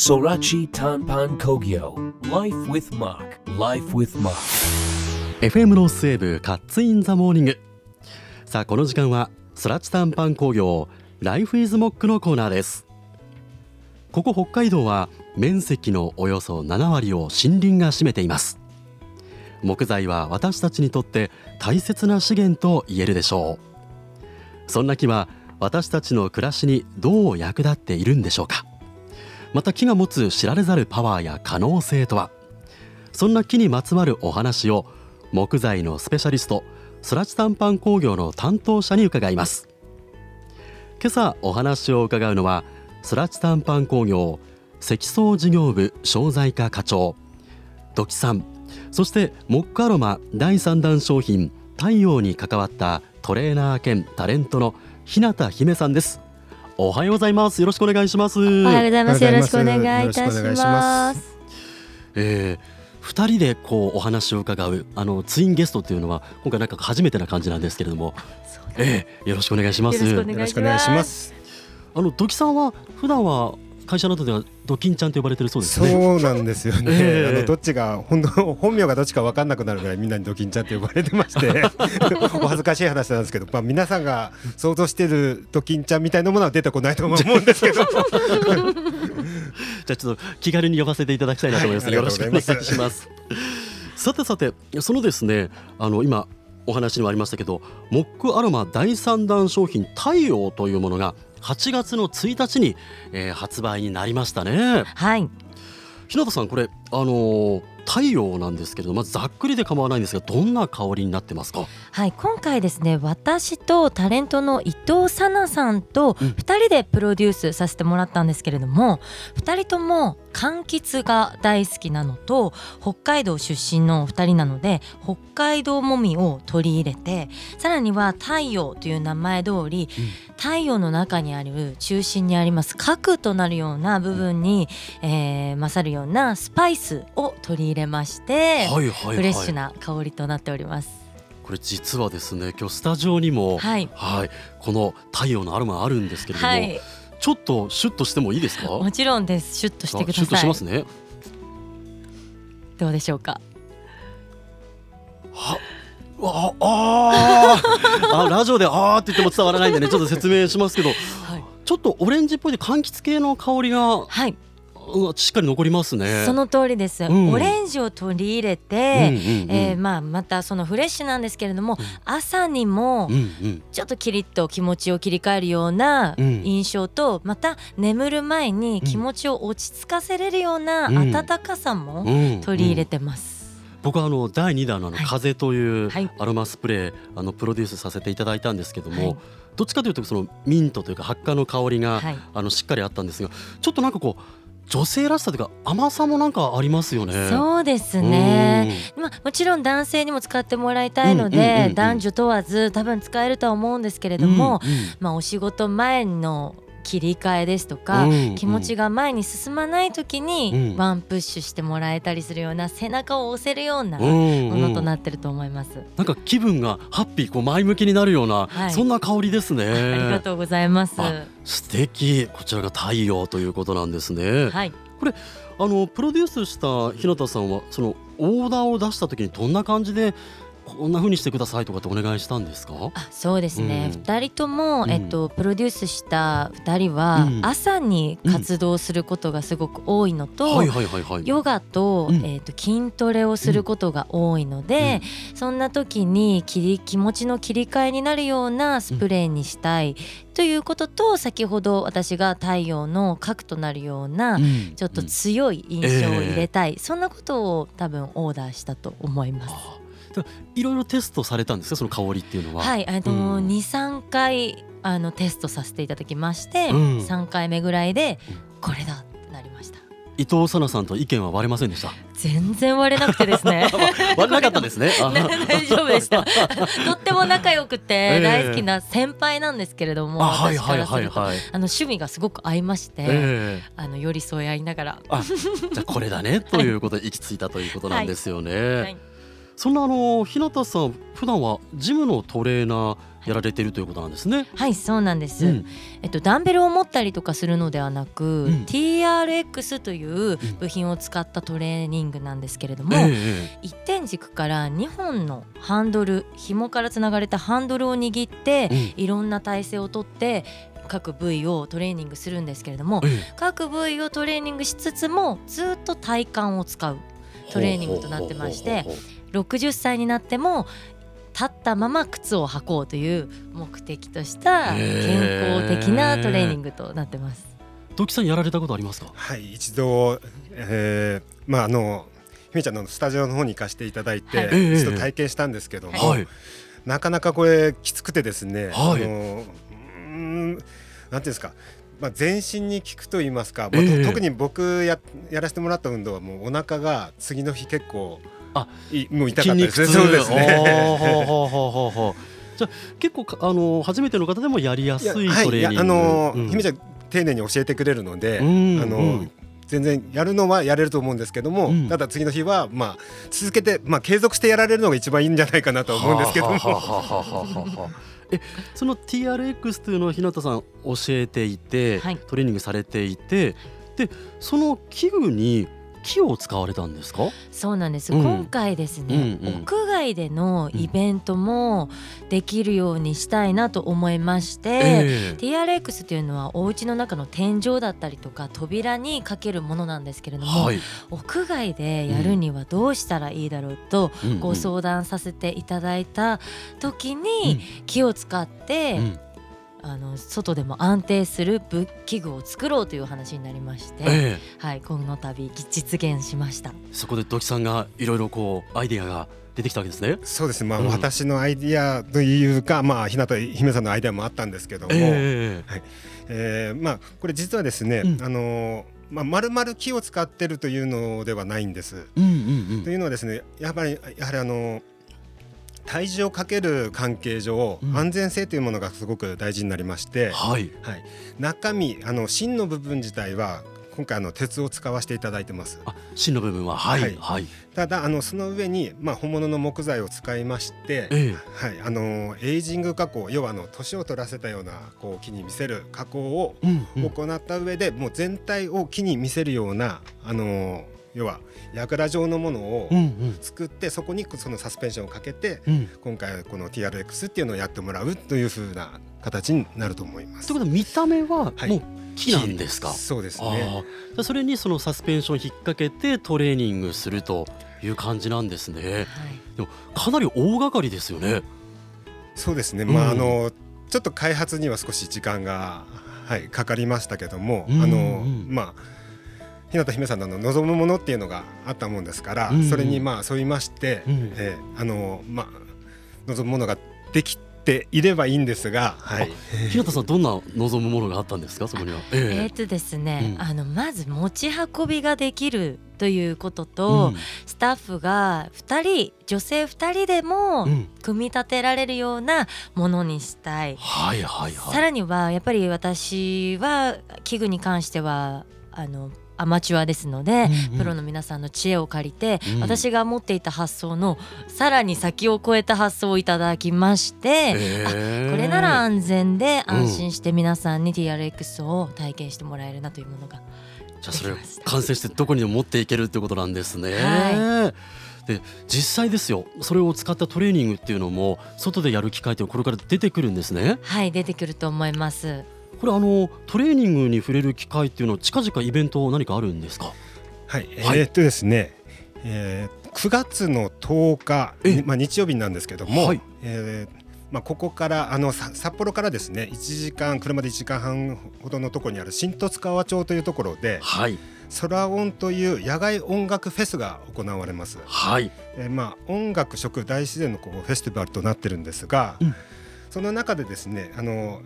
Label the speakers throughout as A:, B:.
A: Sorachi Tanpan Kogyo Life with Mark Life with Mark.
B: FM の西部カッツインザモーニング。さあこの時間はスラチタンパン工業ライフイズモックのコーナーです。ここ北海道は面積のおよそ7割を森林が占めています。木材は私たちにとって大切な資源と言えるでしょう。そんな木は私たちの暮らしにどう役立っているんでしょうか。また木が持つ知られざるパワーや可能性とは？そんな木にまつわるお話を木材のスペシャリストスラチタンパン工業の担当者に伺います。今朝お話を伺うのはスラチタンパン工業積層事業部商材課課長土木さん。そしてモックアロマ第3弾商品太陽に関わったトレーナー兼タレントの日向姫さんです。おはようございますよろしくお願いします
C: おはようございます。よろしくお願いいた
D: しま
C: ます。
B: えー二人でこうお話を伺うあのツインゲストっていうのは今回なんか初めてな感じなんですけれども、えーよろしくお願いします。
C: よろしくお願い
D: よろしくお願いします。
B: あの土木さんは普段は会社などではドキンちゃんと呼ばれてるそうです
D: そ
B: ね。
D: うなんですよね。
B: ええ
D: あのどっちが本当本名がどっちか分かんなくなるぐらいみんなにドキンちゃんって呼ばれてましてお恥ずかしい話なんですけど、まあ皆さんが想像してるドキンちゃんみたいなものは出てこないと思うんですけど、
B: じゃあちょっと気軽に呼ばせていただきたいなと思います。
D: はい
B: よろしくお願いします。さてさてそのですねあの今お話にもありましたけどモックアロマ第三弾商品太陽というものが8月の1日に、えー発売になりましたね。
C: はい、
B: 日向さんこれあのー太陽なんですけれどまずざっくりで構わないんですがどんな香りになってますか？
C: はい、今回ですね、私とタレントの伊藤さなさんと
B: うん。
C: 二人でプロデュースさせてもらったんですけれども、二人とも柑橘が大好きなのと北海道出身の二人なので北海道もみを取り入れてさらには太陽という名前通り、太陽の中にある中心にあります核となるような部分に、えー勝るようなスパイスを取り入れまして、
B: はいはいはい
C: フレッシュな香りとなっております。
B: これ実はですね今日スタジオにも
C: はい
B: はいこの太陽のアロマあるんですけれども、
C: はい、
B: ちょっとシュッとしてもいいですか？
C: もちろんです。シュッとしてくだ
B: あシュッと
C: さい。
B: しますね
C: どうでしょうか？
B: はああー あラジオであーって言っても伝わらないんでねちょっと説明しますけど
C: はい。
B: ちょっとオレンジっぽいで柑橘系の香りが
C: はい、
B: うんしっかり残りますね
C: その通りです。
B: うん
C: オレンジを取り入れて、
B: うん
C: えまあまたそのフレッシュなんですけれども、朝にもちょっとキリッと気持ちを切り替えるような印象と、また眠る前に気持ちを落ち着かせれるような温かさも取り入れてます。
B: 僕はあの第2弾の風というアロマスプレーあのプロデュースさせていただいたんですけども、どっちかというとそのミントというか発火の香りが、あのしっかりあったんですがちょっとなんかこう女性らしさというか甘さもなんかありますよね。
C: そうですね。まあ、もちろん男性にも使ってもらいたいので男女問わず多分使えるとは思うんですけれ
B: うん
C: ども、
B: うんうん
C: まあ、お仕事前の切り替えですとか、
B: うん
C: 気持ちが前に進まない時に
B: うん
C: ワンプッシュしてもらえたりするような背中を押せるようなも
B: うんうん
C: のとなってると思います。
B: なんか気分がハッピーこう前向きになるような、
C: はい
B: そんな香りですね。
C: ありがとうございます。
B: あ素敵こちらが太陽ということなんですね。
C: はい、
B: あのプロデュースした日向さんはそのオーダーを出した時にどんな感じでこんな風にしてくださいとかってお願いしたんですか？
C: あそうですね、
B: うん。
C: 二人とも、
B: うん。
C: えっと、プロデュースした2人は、
B: うん。
C: 朝に活動することがすごく多いのと、
B: はいはいはいはい。
C: ヨガと,、
B: うん。
C: えー、と筋トレをすることが多いので、そんな時に切り気持ちの切り替えになるようなスプレーにしたいということと、先ほど私が太陽の核となるような、
B: うん。
C: ちょっと強い印象を入れたい、そんなことを多分オーダーしたと思います。
B: いろいろテストされたんですか？その香りっていうのは。
C: はい、あの
B: うん
C: 二三回あのテストさせていただきまして、
B: うん
C: 三回目ぐらいで
B: うん
C: これだってなりました。
B: 伊藤さなさんと意見は割れませんでした？
C: 全然割れなくてですね。
B: 割れなかったですね。
C: 大丈夫でした。とっても仲良く
B: え
C: て
B: え
C: 大好きな先輩なんですけれども、
B: あはい
C: 私か
B: はい
C: らすると
B: はいはい。
C: あの趣味がすごく合いまして、
B: ええ
C: あの寄り添い合いながら、
B: あじゃあこれだねということで行き着いたということなんですよね。
C: はい
B: そんなあの日向さん普段はジムのトレーナーやられてるということなんですね。
C: はいそうなんです、
B: うん。
C: えっと、ダンベルを持ったりとかするのではなく、
B: うん
C: TRX という部品を使ったトレーニングなんですけれども、
B: ええ
C: 一点軸から2本のハンドル紐からつながれたハンドルを握って、
B: うん。
C: いろんな体勢をとって各部位をトレーニングするんですけれども、
B: ええ。
C: 各部位をトレーニングしつつもずっと体幹を使うトレーニングとなってまして
B: ほうほうほうほう
C: 60歳になっても立ったまま靴を履こうという目的とした健康的なトレーニングとなってます。
B: 土木さんやられたことありますか？
D: はい一度、えーまああのひめちゃんのスタジオの方に行かせていただいて、
C: はい
D: ちょっと体験したんですけども、
B: はい。
D: なかなかこれきつくてですね、
B: はい
D: あのうーんなんていうんですか、まあ、全身に効くと言いますか、
B: ええ
D: 特に僕ややらせてもらった運動はもうお腹が次の日結構
B: あ
D: いもう痛か。ったですね。そうですね。
B: ほうほうほうほうほうほうじゃあ結構かあの初めての方でもやりやすいトレーニング。
D: いやあの
B: うん
D: ひめちゃん丁寧に教えてくれるので、
B: うん
D: あの、
B: うん
D: 全然やるのはやれると思うんですけども、
B: うん
D: ただ次の日はまあ続けてまあ継続してやられるのが一番いいんじゃないかなと思うんですけども。
B: えその TRX というのは日向さん教えていて、
C: はい
B: トレーニングされていてでその器具に木を使われたんですか？
C: そうなんです、
B: うん。
C: 今回ですね、
B: うんうん。
C: 屋外でのイベントもできるようにしたいなと思いまして、
B: ええ。
C: TRX っていうのはお家の中の天井だったりとか扉にかけるものなんですけれども、
B: はい、
C: 屋外でやるにはどうしたらいいだろうと
B: うんうん。
C: ご相談させていただいた時
B: うん。
C: に気を使って、
B: うん
C: あの外でも安定する武器具を作ろうという話になりまして、
B: ええ。
C: はい、この度実現しました。
B: そこで土木さんがいろいろこうアイデアが出てきたわけですね。
D: そうですまあ、
B: うん。
D: 私のアイディアというかまあ日向姫さんのアイディアもあったんですけども、
B: え
D: えーまあこれ実はですね、
B: うん。
D: あのーまあ丸々木を使ってるというのではないんです。
B: えうんうん。
D: というのはですねやっぱりやはりあの体重をかける関係上、
B: うん。
D: 安全性というものがすごく大事になりまして、
B: はい。
D: はい、中身あの芯の部分自体は今回あの鉄を使わせていただいてます。
B: あ芯の部分は？はい。
D: はい。
B: はい。
D: ただあのその上にまあ本物の木材を使いまして、
B: え
D: はい、あのエイジング加工要はあの年を取らせたようなこう木に見せる加工を行った上で、もう全体を木に見せるようなあの要は櫓状のものを
B: うんうん
D: 作って、そこにそのサスペンションをかけて
B: うん。
D: 今回この TRX っていうのをやってもらうというふうな形になると思います。
B: ということは見た目は
D: はい
B: もう木なんですか？
D: そうです
B: ああ
D: ね。
B: それにそのサスペンション引っ掛けてトレーニングするという感じなんですね。
C: はい
B: でもかなり大掛かりですよね。
D: そうですね。
B: うん
D: まああのちょっと開発には少し時間がはいかかりましたけども、
B: うん
D: あの
B: うん
D: まあ日向姫さんの望むものっていうのがあったもんですから、
B: うん
D: それにまあ沿いまして、
B: うん。
D: えーあのまあ望むものができていればいいんですが、はい。
B: 日向さんどんな望むものがあったんですか？そこには。え
C: え。ー、とですね、
B: うん。
C: あのまず持ち運びができるということと、
B: うん。
C: スタッフが2人女性2人でも
B: うん。
C: 組み立てられるようなものにしたい、
B: はいはいはい。
C: さらにはやっぱり私は器具に関してはあのアマチュアですので、
B: うんうん
C: プロの皆さんの知恵を借りて、
B: うん
C: 私が持っていた発想のさらに先を超えた発想をいただきまして、
B: えー
C: これなら安全で
B: うん
C: 安心して皆さんに TRX を体験してもらえるなというものが
B: じゃあそれ完成してどこにでも持っていけるってことなんですね。
C: は
B: で実際ですよそれを使ったトレーニングっていうのも外でやる機会っていうのはこれから出てくるんですね。
C: はい出てくると思います。
B: これあのトレーニングに触れる機会っていうのは近々イベント何かあるんですか？
D: はい、
B: はい
D: えーっとですね、えー9月の10日
B: え、
D: まあ、日曜日なんですけども、
B: はい
D: えーまあ、ここからあのさ札幌からですね1時間車で1時間半ほどのところにある新十津川町というところで
B: はい
D: 空音という野外音楽フェスが行われます。
B: はい。
D: えーまあ、音楽食大自然のこうフェスティバルとなってるんですが、
B: うん
D: その中でですねあの、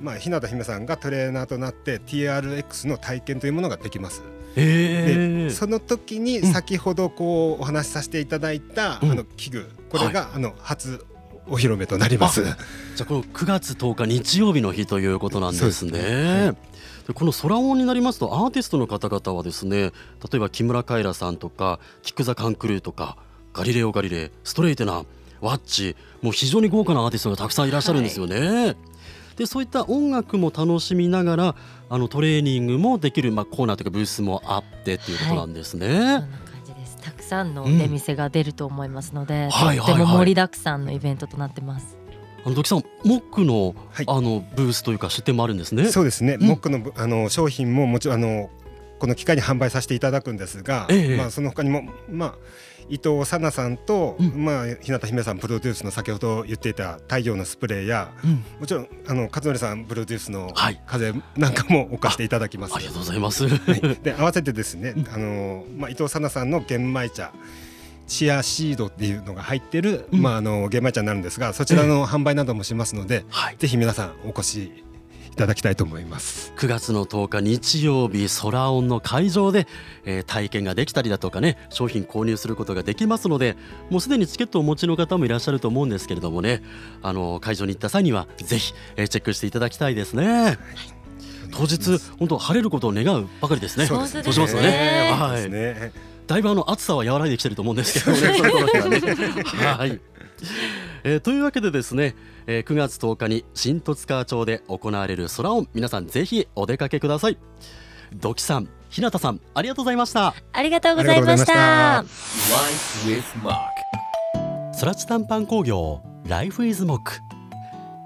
D: まあ、日向姫さんがトレーナーとなって TRX の体験というものができます。
B: えー、
D: でその時に
B: うん
D: 先ほどこうお話しさせていただいた、
B: うん
D: あの器具これが、あの初お披露目となります。
B: じゃあこの9月10日日曜日の日ということなんです
D: そう
B: ね。
D: では
B: でこの空音になりますとアーティストの方々はですね例えば木村カエラさんとかキック・ザ・カンクルーとかガリレオ・ガリレイストレイテナーワッチもう非常に豪華なアーティストがたくさんいらっしゃるんですよね。でそういった音楽も楽しみながらあのトレーニングもできる、まあ、コーナーというかブースもあってっていうことなんですね。
C: そんな感じです。たくさんの出店が出ると思いますので、
B: はい
C: とっても盛りだくさんのイベントとなってます。
B: あの土木さんモックの,、
D: はい
B: あのブースというか出店もあるんですね。
D: そうですね、
B: うん
D: モックのぶあの商品ももちろんあのこの機会に販売させていただくんですが、
B: ええ
D: まあ、その他にも、まあ、伊藤さなさんと、
B: うん
D: まあ、日向姫さんプロデュースの先ほど言っていた太陽のスプレーや
B: うん
D: もちろんあの勝則さんプロデュースの
B: はい
D: 風なんかも置かせていただきます。
B: ありがとうございます。
D: はいで合わせてですね、あのまあ、伊藤さなさんの玄米茶チアシードっていうのが入ってる、
B: うん
D: まあ、あの玄米茶になるんですがそちらの販売などもしますので、
B: はい。
D: ぜひ皆さんお越しいただきたいと思います。
B: 9月の10日日曜日空音の会場で、えー体験ができたりだとかね商品購入することができますのでもうすでにチケットをお持ちの方もいらっしゃると思うんですけれどもねあの会場に行った際にはぜひ、えーチェックしていただきたいですね。当日本当晴れることを願うばかりですね。
C: そう
B: しますよね。
D: そう
B: はい。
D: ね。
B: だいぶあの暑さは和らいできてると思うんですけどね はい。えーというわけでですね、えー9月10日に新十津川町で行われる空音皆さんぜひお出かけください。土木さん、日向さんありがとうございました。
C: ありがとうございました
D: ま。
A: Life with Mark.
B: 空知短パン工業ライフイズモック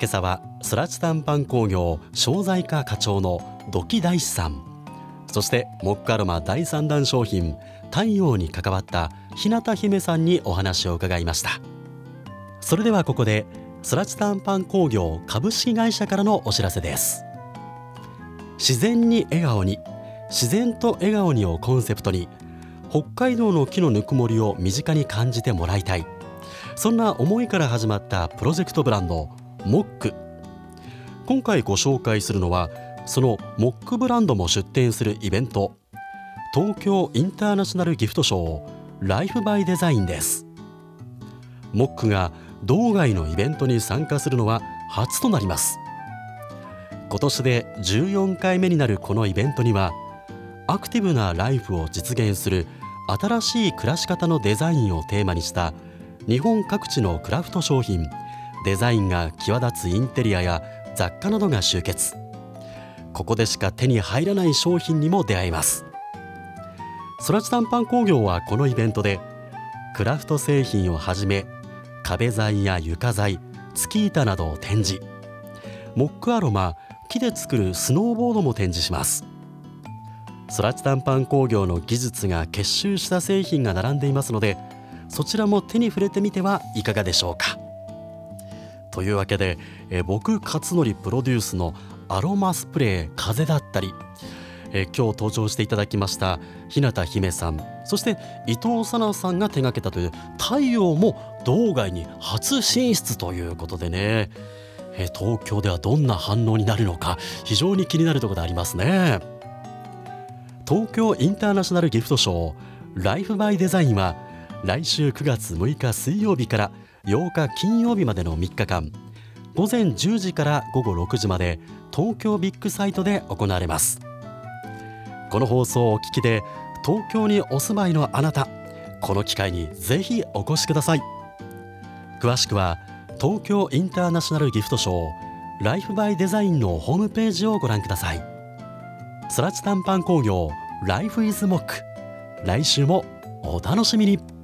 B: 今朝は空知短パン工業商材課課長の土木大師さんそしてモックアロマ第3弾商品太陽に関わった日向姫さんにお話を伺いましたそれではここで空知短パン工業株式会社からのお知らせです。自然に笑顔に自然と笑顔にをコンセプトに北海道の木のぬくもりを身近に感じてもらいたい。そんな思いから始まったプロジェクトブランドモック。今回ご紹介するのはそのモックブランドも出展するイベント東京インターナショナルギフトショーライフバイデザインです。モックが道外のイベントに参加するのは初となります。今年で14回目になるこのイベントにはアクティブなライフを実現する新しい暮らし方のデザインをテーマにした日本各地のクラフト商品デザインが際立つインテリアや雑貨などが集結。ここでしか手に入らない商品にも出会えます。空知短パン工業はこのイベントでクラフト製品をはじめ壁材や床材月板などを展示。モックアロマ木で作るスノーボードも展示します。空知短パン工業の技術が結集した製品が並んでいますのでそちらも手に触れてみてはいかがでしょうか。というわけで、え僕勝則プロデュースのアロマスプレー風だったり、えー今日登場していただきました日向姫さん。そして伊藤さなさんが手掛けたという太陽も道外に初進出ということでね、えー東京ではどんな反応になるのか非常に気になるところでありますね。東京インターナショナルギフトショーライフバイデザインは来週9月6日水曜日から8日金曜日までの3日間午前10時から午後6時まで東京ビッグサイトで行われます。この放送をお聞きで東京にお住まいのあなたこの機会にぜひお越しください。詳しくは東京インターナショナルギフトショーライフバイデザインのホームページをご覧ください。空知短パン工業ライフイズモック来週もお楽しみに。